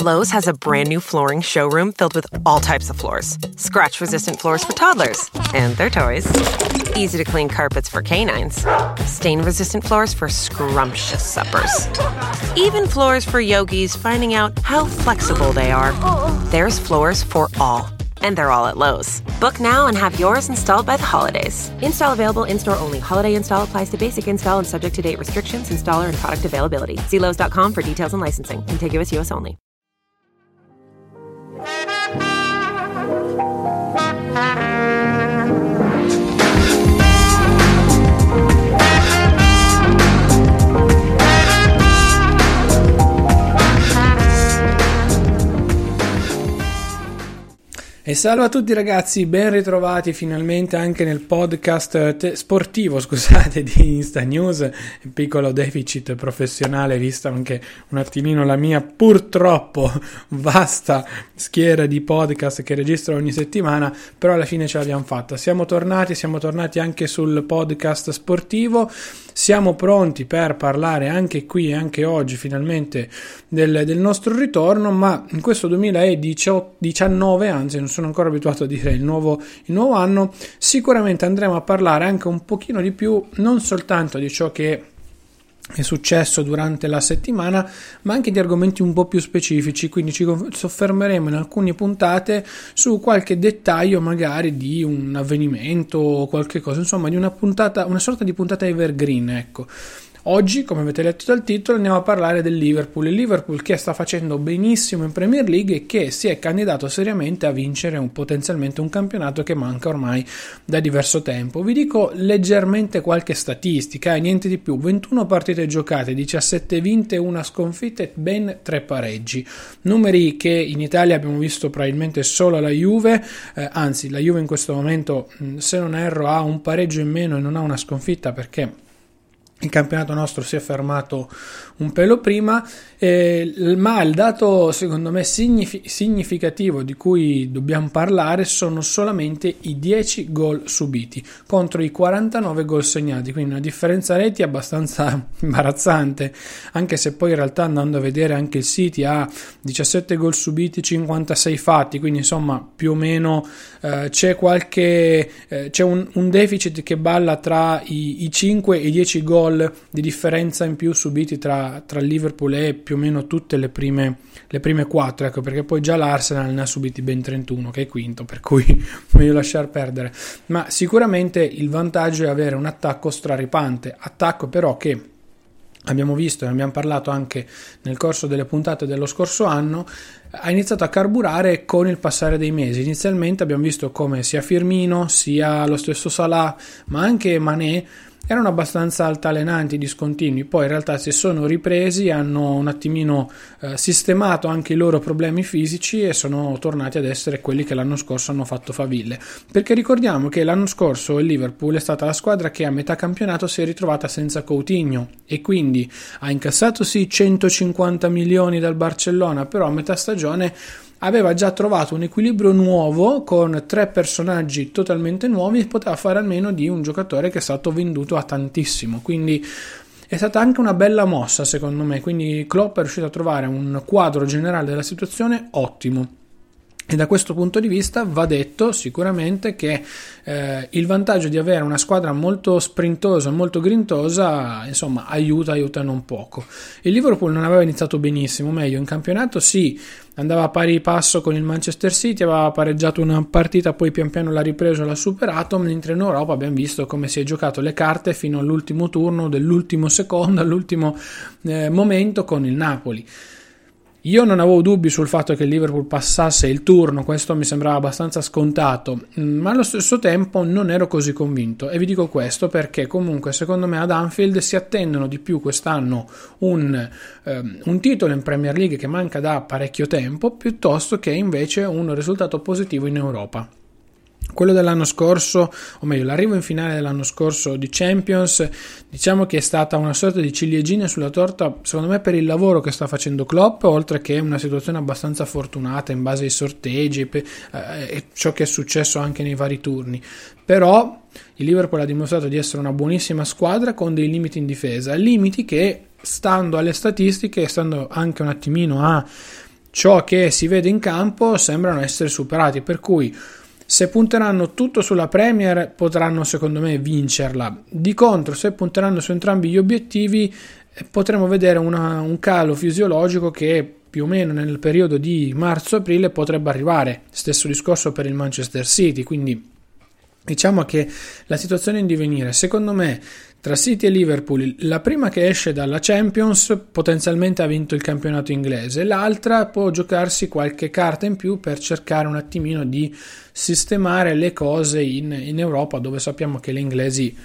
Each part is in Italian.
Lowe's has a brand new flooring showroom filled with all types of floors scratch resistant floors for toddlers and their toys, easy to clean carpets for canines, stain resistant floors for scrumptious suppers, even floors for yogis finding out how flexible they are. There's floors for all. And they're all at Lowe's. Book now and have yours installed by the holidays. Install available in store only. Holiday install applies to basic install and subject to date restrictions, installer, and product availability. See Lowe's.com for details and licensing. Contiguous U.S. only. Thank you. E salve a tutti ragazzi, ben ritrovati finalmente anche nel podcast te- sportivo, scusate, di Insta News, piccolo deficit professionale, vista anche un attimino la mia purtroppo vasta schiera di podcast che registro ogni settimana, però alla fine ce l'abbiamo fatta. Siamo tornati, siamo tornati anche sul podcast sportivo, siamo pronti per parlare anche qui e anche oggi finalmente del, del nostro ritorno, ma in questo 2019, anzi non sono sono ancora abituato a dire il nuovo, il nuovo anno, sicuramente andremo a parlare anche un pochino di più, non soltanto di ciò che è successo durante la settimana, ma anche di argomenti un po' più specifici, quindi ci soffermeremo in alcune puntate su qualche dettaglio magari di un avvenimento o qualche cosa, insomma, di una puntata, una sorta di puntata evergreen, ecco. Oggi, come avete letto dal titolo, andiamo a parlare del Liverpool. Il Liverpool che sta facendo benissimo in Premier League e che si è candidato seriamente a vincere un, potenzialmente un campionato che manca ormai da diverso tempo. Vi dico leggermente qualche statistica, eh, niente di più. 21 partite giocate, 17 vinte, una sconfitta e ben 3 pareggi. Numeri che in Italia abbiamo visto probabilmente solo alla Juve, eh, anzi la Juve in questo momento, se non erro, ha un pareggio in meno e non ha una sconfitta perché il campionato nostro si è fermato un pelo prima, eh, ma il dato secondo me signif- significativo di cui dobbiamo parlare sono solamente i 10 gol subiti contro i 49 gol segnati, quindi una differenza reti abbastanza imbarazzante, anche se poi in realtà andando a vedere anche il City ha 17 gol subiti, 56 fatti, quindi insomma più o meno eh, c'è qualche eh, c'è un, un, deficit che balla tra i, i 5 e i 10 gol gol di differenza in più subiti tra, tra Liverpool e più o meno tutte le prime, le prime 4, ecco, perché poi già l'Arsenal ne ha subiti ben 31, che è quinto, per cui meglio lasciar perdere. Ma sicuramente il vantaggio è avere un attacco straripante, attacco però che abbiamo visto e abbiamo parlato anche nel corso delle puntate dello scorso anno, ha iniziato a carburare con il passare dei mesi. Inizialmente abbiamo visto come sia Firmino, sia lo stesso Salah, ma anche Mané erano abbastanza altalenanti, discontinui, poi in realtà si sono ripresi, hanno un attimino eh, sistemato anche i loro problemi fisici e sono tornati ad essere quelli che l'anno scorso hanno fatto faville. Perché ricordiamo che l'anno scorso il Liverpool è stata la squadra che a metà campionato si è ritrovata senza Coutinho e quindi ha incassato sì 150 milioni dal Barcellona, però a metà stagione aveva già trovato un equilibrio nuovo con tre personaggi totalmente nuovi e poteva fare almeno di un giocatore che è stato venduto a tantissimo. Quindi è stata anche una bella mossa secondo me. Quindi Klopp è riuscito a trovare un quadro generale della situazione ottimo. E da questo punto di vista va detto sicuramente che eh, il vantaggio di avere una squadra molto sprintosa, molto grintosa, insomma, aiuta, aiuta non poco. Il Liverpool non aveva iniziato benissimo, meglio in campionato sì, andava a pari passo con il Manchester City, aveva pareggiato una partita, poi pian piano l'ha ripreso, l'ha superato, mentre in Europa abbiamo visto come si è giocato le carte fino all'ultimo turno, dell'ultimo secondo, all'ultimo eh, momento con il Napoli. Io non avevo dubbi sul fatto che il Liverpool passasse il turno, questo mi sembrava abbastanza scontato, mm, ma allo stesso tempo non ero così convinto e vi dico questo perché comunque secondo me ad Anfield si attendono di più quest'anno un, um, un titolo in Premier League che manca da parecchio tempo piuttosto che invece un risultato positivo in Europa. Quello dell'anno scorso, o meglio, l'arrivo in finale dell'anno scorso di Champions, diciamo che è stata una sorta di ciliegina sulla torta, secondo me, per il lavoro che sta facendo Klopp, oltre che una situazione abbastanza fortunata in base ai sorteggi e eh, ciò che è successo anche nei vari turni. Però il Liverpool ha dimostrato di essere una buonissima squadra con dei limiti in difesa, limiti che, stando alle statistiche, stando anche un attimino a ciò che si vede in campo sembrano essere superati, per cui se punteranno tutto sulla Premier potranno secondo me vincerla. Di contro, se punteranno su entrambi gli obiettivi eh, potremo vedere una, un calo fisiologico che più o meno nel periodo di marzo-aprile potrebbe arrivare. Stesso discorso per il Manchester City, quindi diciamo che la situazione in divenire. Secondo me tra City e Liverpool, la prima che esce dalla Champions potenzialmente ha vinto il campionato inglese, l'altra può giocarsi qualche carta in più per cercare un attimino di sistemare le cose in, in Europa, dove sappiamo che le inglesi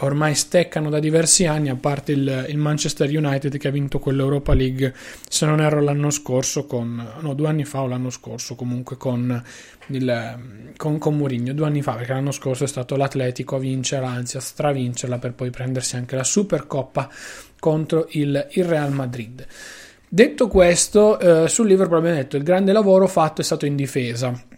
ormai steccano da diversi anni, a parte il, il, Manchester United che ha vinto quell'Europa League, se non erro l'anno scorso, con, no, due anni fa o l'anno scorso comunque con, il, con, con Mourinho, due anni fa, perché l'anno scorso è stato l'Atletico a vincerla, anzi a stravincerla per poi prendersi anche la Supercoppa contro il, il Real Madrid. Detto questo, eh, sul Liverpool abbiamo detto il grande lavoro fatto è stato in difesa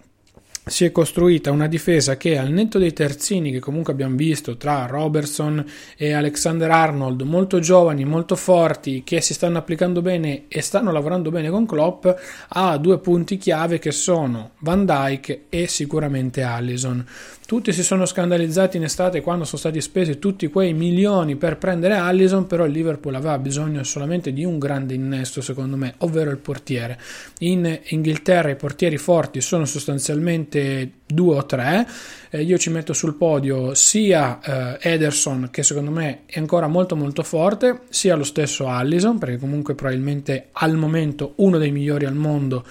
si è costruita una difesa che al netto dei terzini che comunque abbiamo visto tra Robertson e Alexander Arnold molto giovani, molto forti che si stanno applicando bene e stanno lavorando bene con Klopp ha due punti chiave che sono Van Dyke e sicuramente Allison tutti si sono scandalizzati in estate quando sono stati spesi tutti quei milioni per prendere Allison, però il Liverpool aveva bisogno solamente di un grande innesto, secondo me, ovvero il portiere. In Inghilterra i portieri forti sono sostanzialmente due o tre. Eh, io ci metto sul podio sia eh, Ederson, che secondo me è ancora molto molto forte, sia lo stesso Allison, perché comunque probabilmente al momento uno dei migliori al mondo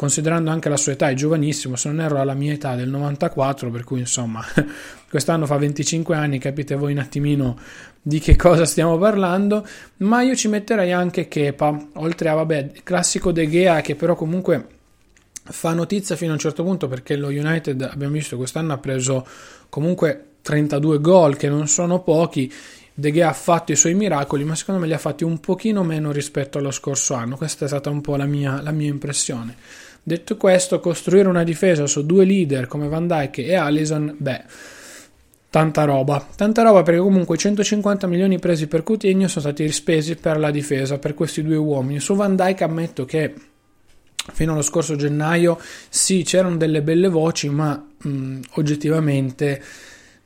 considerando anche la sua età, è giovanissimo, se non erro alla mia età del 94, per cui insomma quest'anno fa 25 anni, capite voi un attimino di che cosa stiamo parlando, ma io ci metterei anche Kepa, oltre a vabbè, classico De Gea che però comunque fa notizia fino a un certo punto perché lo United abbiamo visto quest'anno ha preso comunque 32 gol che non sono pochi De Gea ha fatto i suoi miracoli, ma secondo me li ha fatti un pochino meno rispetto allo scorso anno. Questa è stata un po' la mia, la mia impressione. Detto questo, costruire una difesa su due leader come Van Dyke e Allison, beh, tanta roba. Tanta roba perché comunque 150 milioni presi per Coutinho sono stati spesi per la difesa, per questi due uomini. Su Van Dyke ammetto che fino allo scorso gennaio sì, c'erano delle belle voci, ma mh, oggettivamente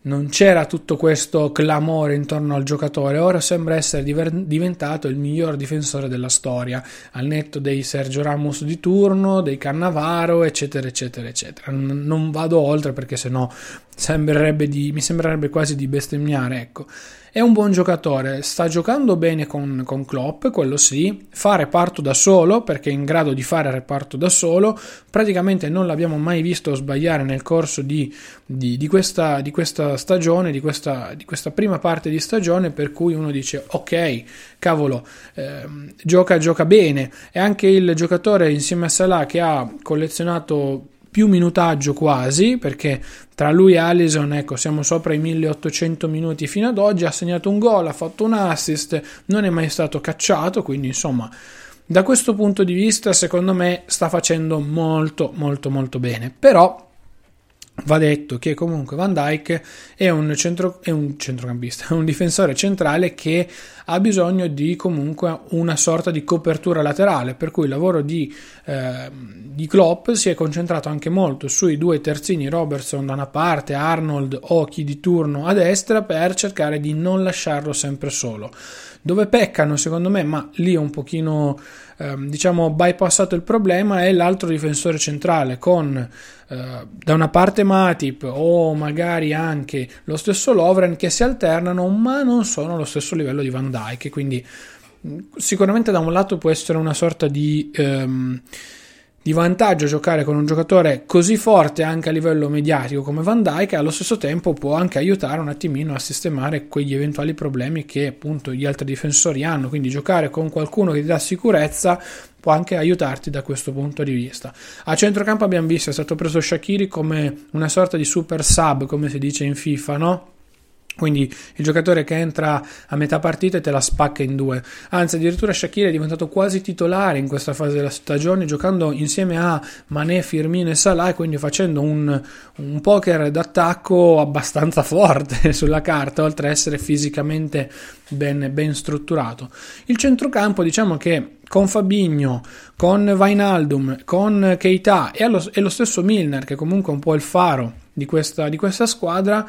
non c'era tutto questo clamore intorno al giocatore, ora sembra essere diventato il miglior difensore della storia, al netto dei Sergio Ramos di turno, dei Cannavaro, eccetera, eccetera, eccetera. Non vado oltre perché sennò sembrerebbe di, mi sembrerebbe quasi di bestemmiare, ecco. È un buon giocatore, sta giocando bene con, con Klopp, quello sì, fa reparto da solo perché è in grado di fare reparto da solo, praticamente non l'abbiamo mai visto sbagliare nel corso di, di, di, questa, di questa, stagione, di questa, di questa, prima parte di stagione, per cui uno dice ok, cavolo, eh, gioca, gioca bene. E anche il giocatore insieme a Salah che ha collezionato più minutaggio quasi, perché tra lui e Allison, ecco, siamo sopra i 1800 minuti fino ad oggi, ha segnato un gol, ha fatto un assist, non è mai stato cacciato, quindi insomma, da questo punto di vista, secondo me sta facendo molto molto molto bene. Però Va detto che comunque Van Dyke è un, centro, è un centrocampista, un difensore centrale che ha bisogno di comunque una sorta di copertura laterale, per cui il lavoro di, eh, di Klopp si è concentrato anche molto sui due terzini Robertson da una parte, Arnold o chi di turno a destra per cercare di non lasciarlo sempre solo. Dove peccano secondo me, ma lì un pochino ehm, diciamo bypassato il problema, è l'altro difensore centrale con eh, da una parte Matip o magari anche lo stesso Lovren che si alternano ma non sono allo stesso livello di Van Dyke, quindi sicuramente da un lato può essere una sorta di... Ehm, di vantaggio giocare con un giocatore così forte anche a livello mediatico come Van Dyke allo stesso tempo può anche aiutare un attimino a sistemare quegli eventuali problemi che appunto gli altri difensori hanno quindi giocare con qualcuno che ti dà sicurezza può anche aiutarti da questo punto di vista a centrocampo abbiamo visto è stato preso Shakiri come una sorta di super sub come si dice in FIFA no? Quindi il giocatore che entra a metà partita e te la spacca in due. Anzi, addirittura Shakira è diventato quasi titolare in questa fase della stagione, giocando insieme a Mané, Firmino e Salah, e quindi facendo un, un poker d'attacco abbastanza forte sulla carta, oltre a essere fisicamente ben, ben strutturato. Il centrocampo, diciamo che con Fabigno, con Vainaldum, con Keita e, allo, e lo stesso Milner, che comunque è un po' il faro di questa, di questa squadra,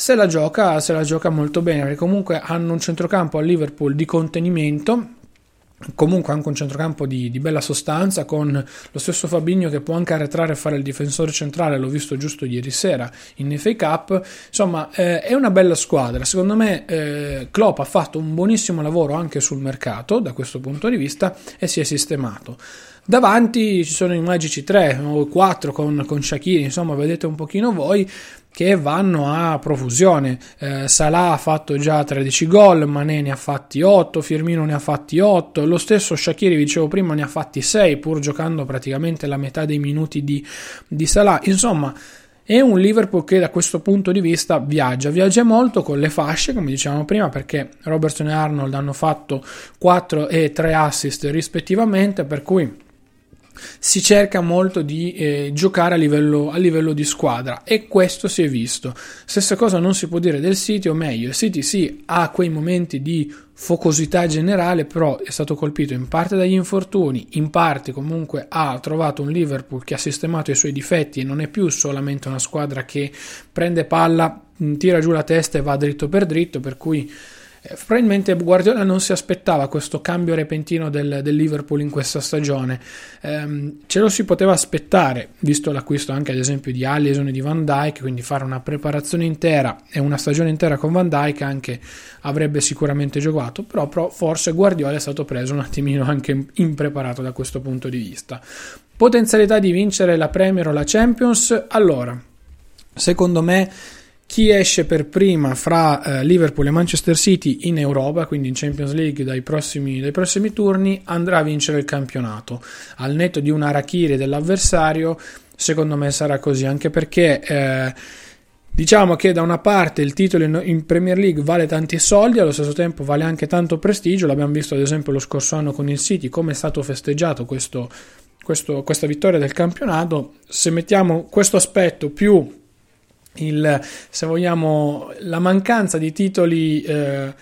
se la, gioca, se la gioca molto bene, perché comunque hanno un centrocampo a Liverpool di contenimento comunque anche un centrocampo di, di, bella sostanza con lo stesso Fabigno che può anche arretrare e fare il difensore centrale l'ho visto giusto ieri sera in FA Cup. Insomma eh, è una bella squadra. Secondo me eh, Klopp ha fatto un buonissimo lavoro anche sul mercato da questo punto di vista e si è sistemato. Davanti ci sono i magici 3 o 4 con, con Shakiri insomma vedete un pochino voi che vanno a profusione. Eh, Salah ha fatto già 13 gol, Mané ne ha fatti 8, Firmino ne ha fatti 8, lo stesso Shakiri, dicevo prima, ne ha fatti 6 pur giocando praticamente la metà dei minuti di, di Salah. Insomma, è un Liverpool che da questo punto di vista viaggia, viaggia molto con le fasce, come dicevamo prima, perché Robertson e Arnold hanno fatto 4 e 3 assist rispettivamente, per cui si cerca molto di eh, giocare a livello, a livello, di squadra e questo si è visto. Stessa cosa non si può dire del City, o meglio, il City sì ha quei momenti di focosità generale, però è stato colpito in parte dagli infortuni, in parte comunque ha trovato un Liverpool che ha sistemato i suoi difetti e non è più solamente una squadra che prende palla, tira giù la testa e va dritto per dritto, per cui eh, probabilmente Guardiola non si aspettava questo cambio repentino del, del Liverpool in questa stagione. Um, ce lo si poteva aspettare, visto l'acquisto anche ad esempio di Allison e di Van Dyke, quindi fare una preparazione intera e una stagione intera con Van Dyke anche avrebbe sicuramente giocato, però, però forse Guardiola è stato preso un attimino anche impreparato da questo punto di vista. Potenzialità di vincere la Premier o la Champions? Allora, secondo me chi esce per prima fra eh, Liverpool e Manchester City in Europa, quindi in Champions League dai prossimi, dai prossimi turni, andrà a vincere il campionato. Al netto di un Arachiri dell'avversario, secondo me sarà così, anche perché eh, diciamo che da una parte il titolo in, Premier League vale tanti soldi, allo stesso tempo vale anche tanto prestigio, l'abbiamo visto ad esempio lo scorso anno con il City, come è stato festeggiato questo, questo, questa vittoria del campionato. Se mettiamo questo aspetto più il, se vogliamo, la mancanza di titoli eh,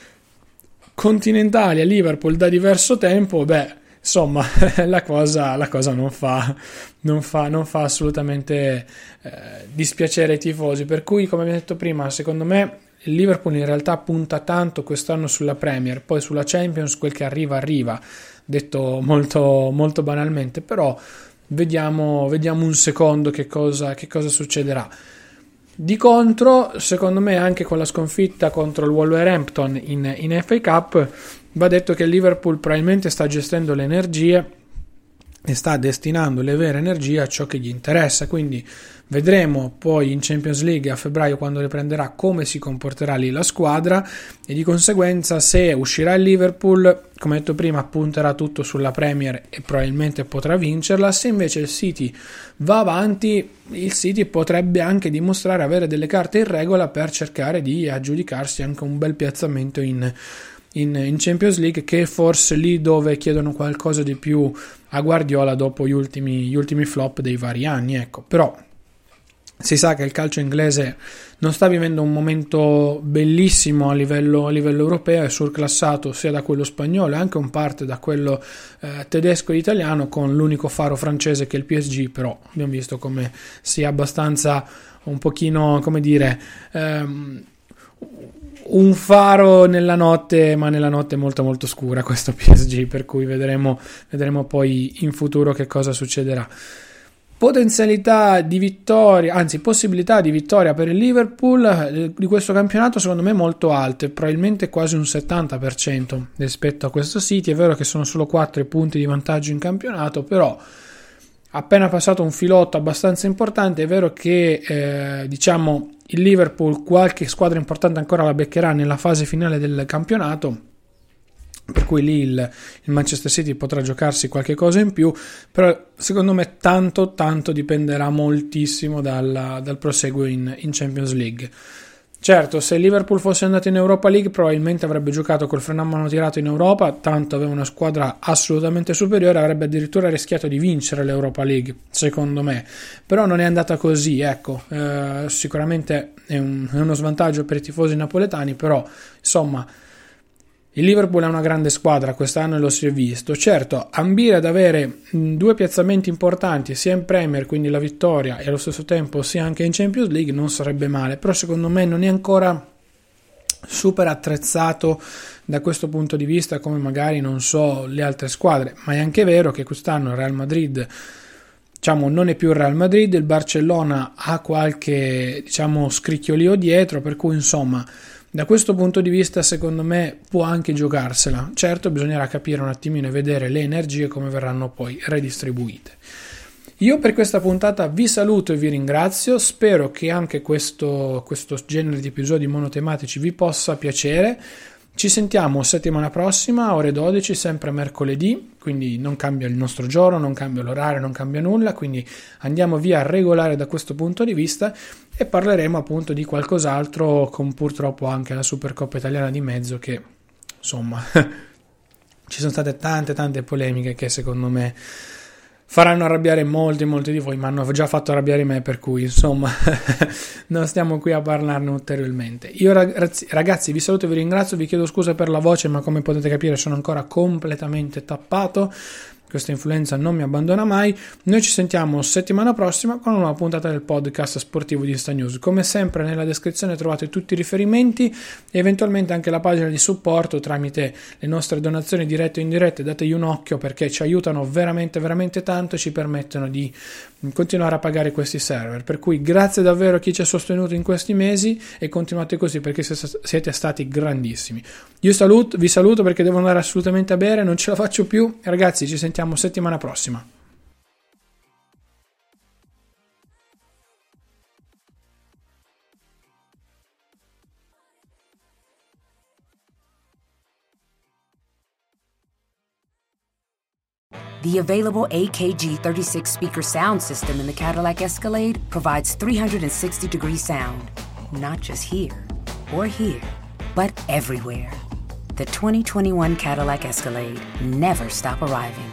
continentali a Liverpool da diverso tempo, beh, insomma, la cosa, la cosa non, fa, non, fa, non, fa, assolutamente eh, dispiacere ai tifosi. Per cui, come abbiamo detto prima, secondo me Liverpool in realtà punta tanto quest'anno sulla Premier, poi sulla Champions quel che arriva arriva, detto molto, molto banalmente, però vediamo, vediamo un secondo che cosa, che cosa succederà. Di contro, secondo me, anche con la sconfitta contro il Wolverhampton in, in FA Cup, va detto che il Liverpool probabilmente sta gestendo le energie e sta destinando le vere energie a ciò che gli interessa. Quindi vedremo poi in Champions League a febbraio quando riprenderà come si comporterà lì la squadra e di conseguenza se uscirà il Liverpool, come detto prima, punterà tutto sulla Premier e probabilmente potrà vincerla. Se invece il City va avanti, il City potrebbe anche dimostrare avere delle carte in regola per cercare di aggiudicarsi anche un bel piazzamento in in, Champions League che forse lì dove chiedono qualcosa di più a Guardiola dopo gli ultimi, gli ultimi flop dei vari anni ecco però si sa che il calcio inglese non sta vivendo un momento bellissimo a livello, a livello europeo, è surclassato sia da quello spagnolo e anche un parte da quello eh, tedesco e italiano, con l'unico faro francese che è il PSG, però abbiamo visto come sia abbastanza un pochino, come dire, ehm, un faro nella notte, ma nella notte molto molto scura questo PSG, per cui vedremo, vedremo poi in futuro che cosa succederà. Potenzialità di vittoria, anzi possibilità di vittoria per il Liverpool eh, di questo campionato secondo me molto alte, probabilmente quasi un 70% rispetto a questo City. È vero che sono solo 4 punti di vantaggio in campionato, però appena passato un filotto abbastanza importante, è vero che eh, diciamo il Liverpool qualche squadra importante ancora la beccherà nella fase finale del campionato per cui lì il, il, Manchester City potrà giocarsi qualche cosa in più, però secondo me tanto tanto dipenderà moltissimo dal, dal proseguo in, in, Champions League. Certo, se Liverpool fosse andato in Europa League probabilmente avrebbe giocato col freno a mano tirato in Europa, tanto aveva una squadra assolutamente superiore, avrebbe addirittura rischiato di vincere l'Europa League, secondo me. Però non è andata così, ecco, eh, sicuramente è, un, è uno svantaggio per i tifosi napoletani, però insomma Il Liverpool è una grande squadra, quest'anno lo si è visto. Certo, ambire ad avere due piazzamenti importanti sia in Premier, quindi la vittoria, e allo stesso tempo sia anche in Champions League non sarebbe male, però secondo me non è ancora super attrezzato da questo punto di vista come magari non so le altre squadre, ma è anche vero che quest'anno il Real Madrid diciamo non è più il Real Madrid, il Barcellona ha qualche diciamo scricchiolio dietro, per cui insomma da questo punto di vista, secondo me, può anche giocarsela. Certo, bisognerà capire un attimino e vedere le energie come verranno poi redistribuite. Io per questa puntata vi saluto e vi ringrazio, spero che anche questo, questo genere di episodi monotematici vi possa piacere. Ci sentiamo settimana prossima, ore 12, sempre mercoledì, quindi non cambia il nostro giorno, non cambia l'orario, non cambia nulla, quindi andiamo via regolare da questo punto di vista e parleremo appunto di qualcos'altro con purtroppo anche la Supercoppa italiana di mezzo che insomma ci sono state tante tante polemiche che secondo me faranno arrabbiare molti, molti di voi, ma hanno già fatto arrabbiare me, per cui insomma non stiamo qui a parlarne ulteriormente. Io ragazzi, ragazzi vi saluto vi ringrazio, vi chiedo scusa per la voce, ma come potete capire sono ancora completamente tappato questa influenza non mi abbandona mai. Noi ci sentiamo settimana prossima con una nuova puntata del podcast sportivo di Insta News. Come sempre nella descrizione trovate tutti i riferimenti e eventualmente anche la pagina di supporto tramite le nostre donazioni dirette o indirette. Dategli un occhio perché ci aiutano veramente veramente tanto e ci permettono di continuare a pagare questi server. Per cui grazie davvero a chi ci ha sostenuto in questi mesi e continuate così perché siete stati grandissimi. Io saluto, vi saluto perché devo andare assolutamente a bere, non ce la faccio più. Ragazzi, ci settimana prossima. The available AKG 36 speaker sound system in the Cadillac Escalade provides 360 degree sound, not just here or here, but everywhere. The 2021 Cadillac Escalade never stop arriving.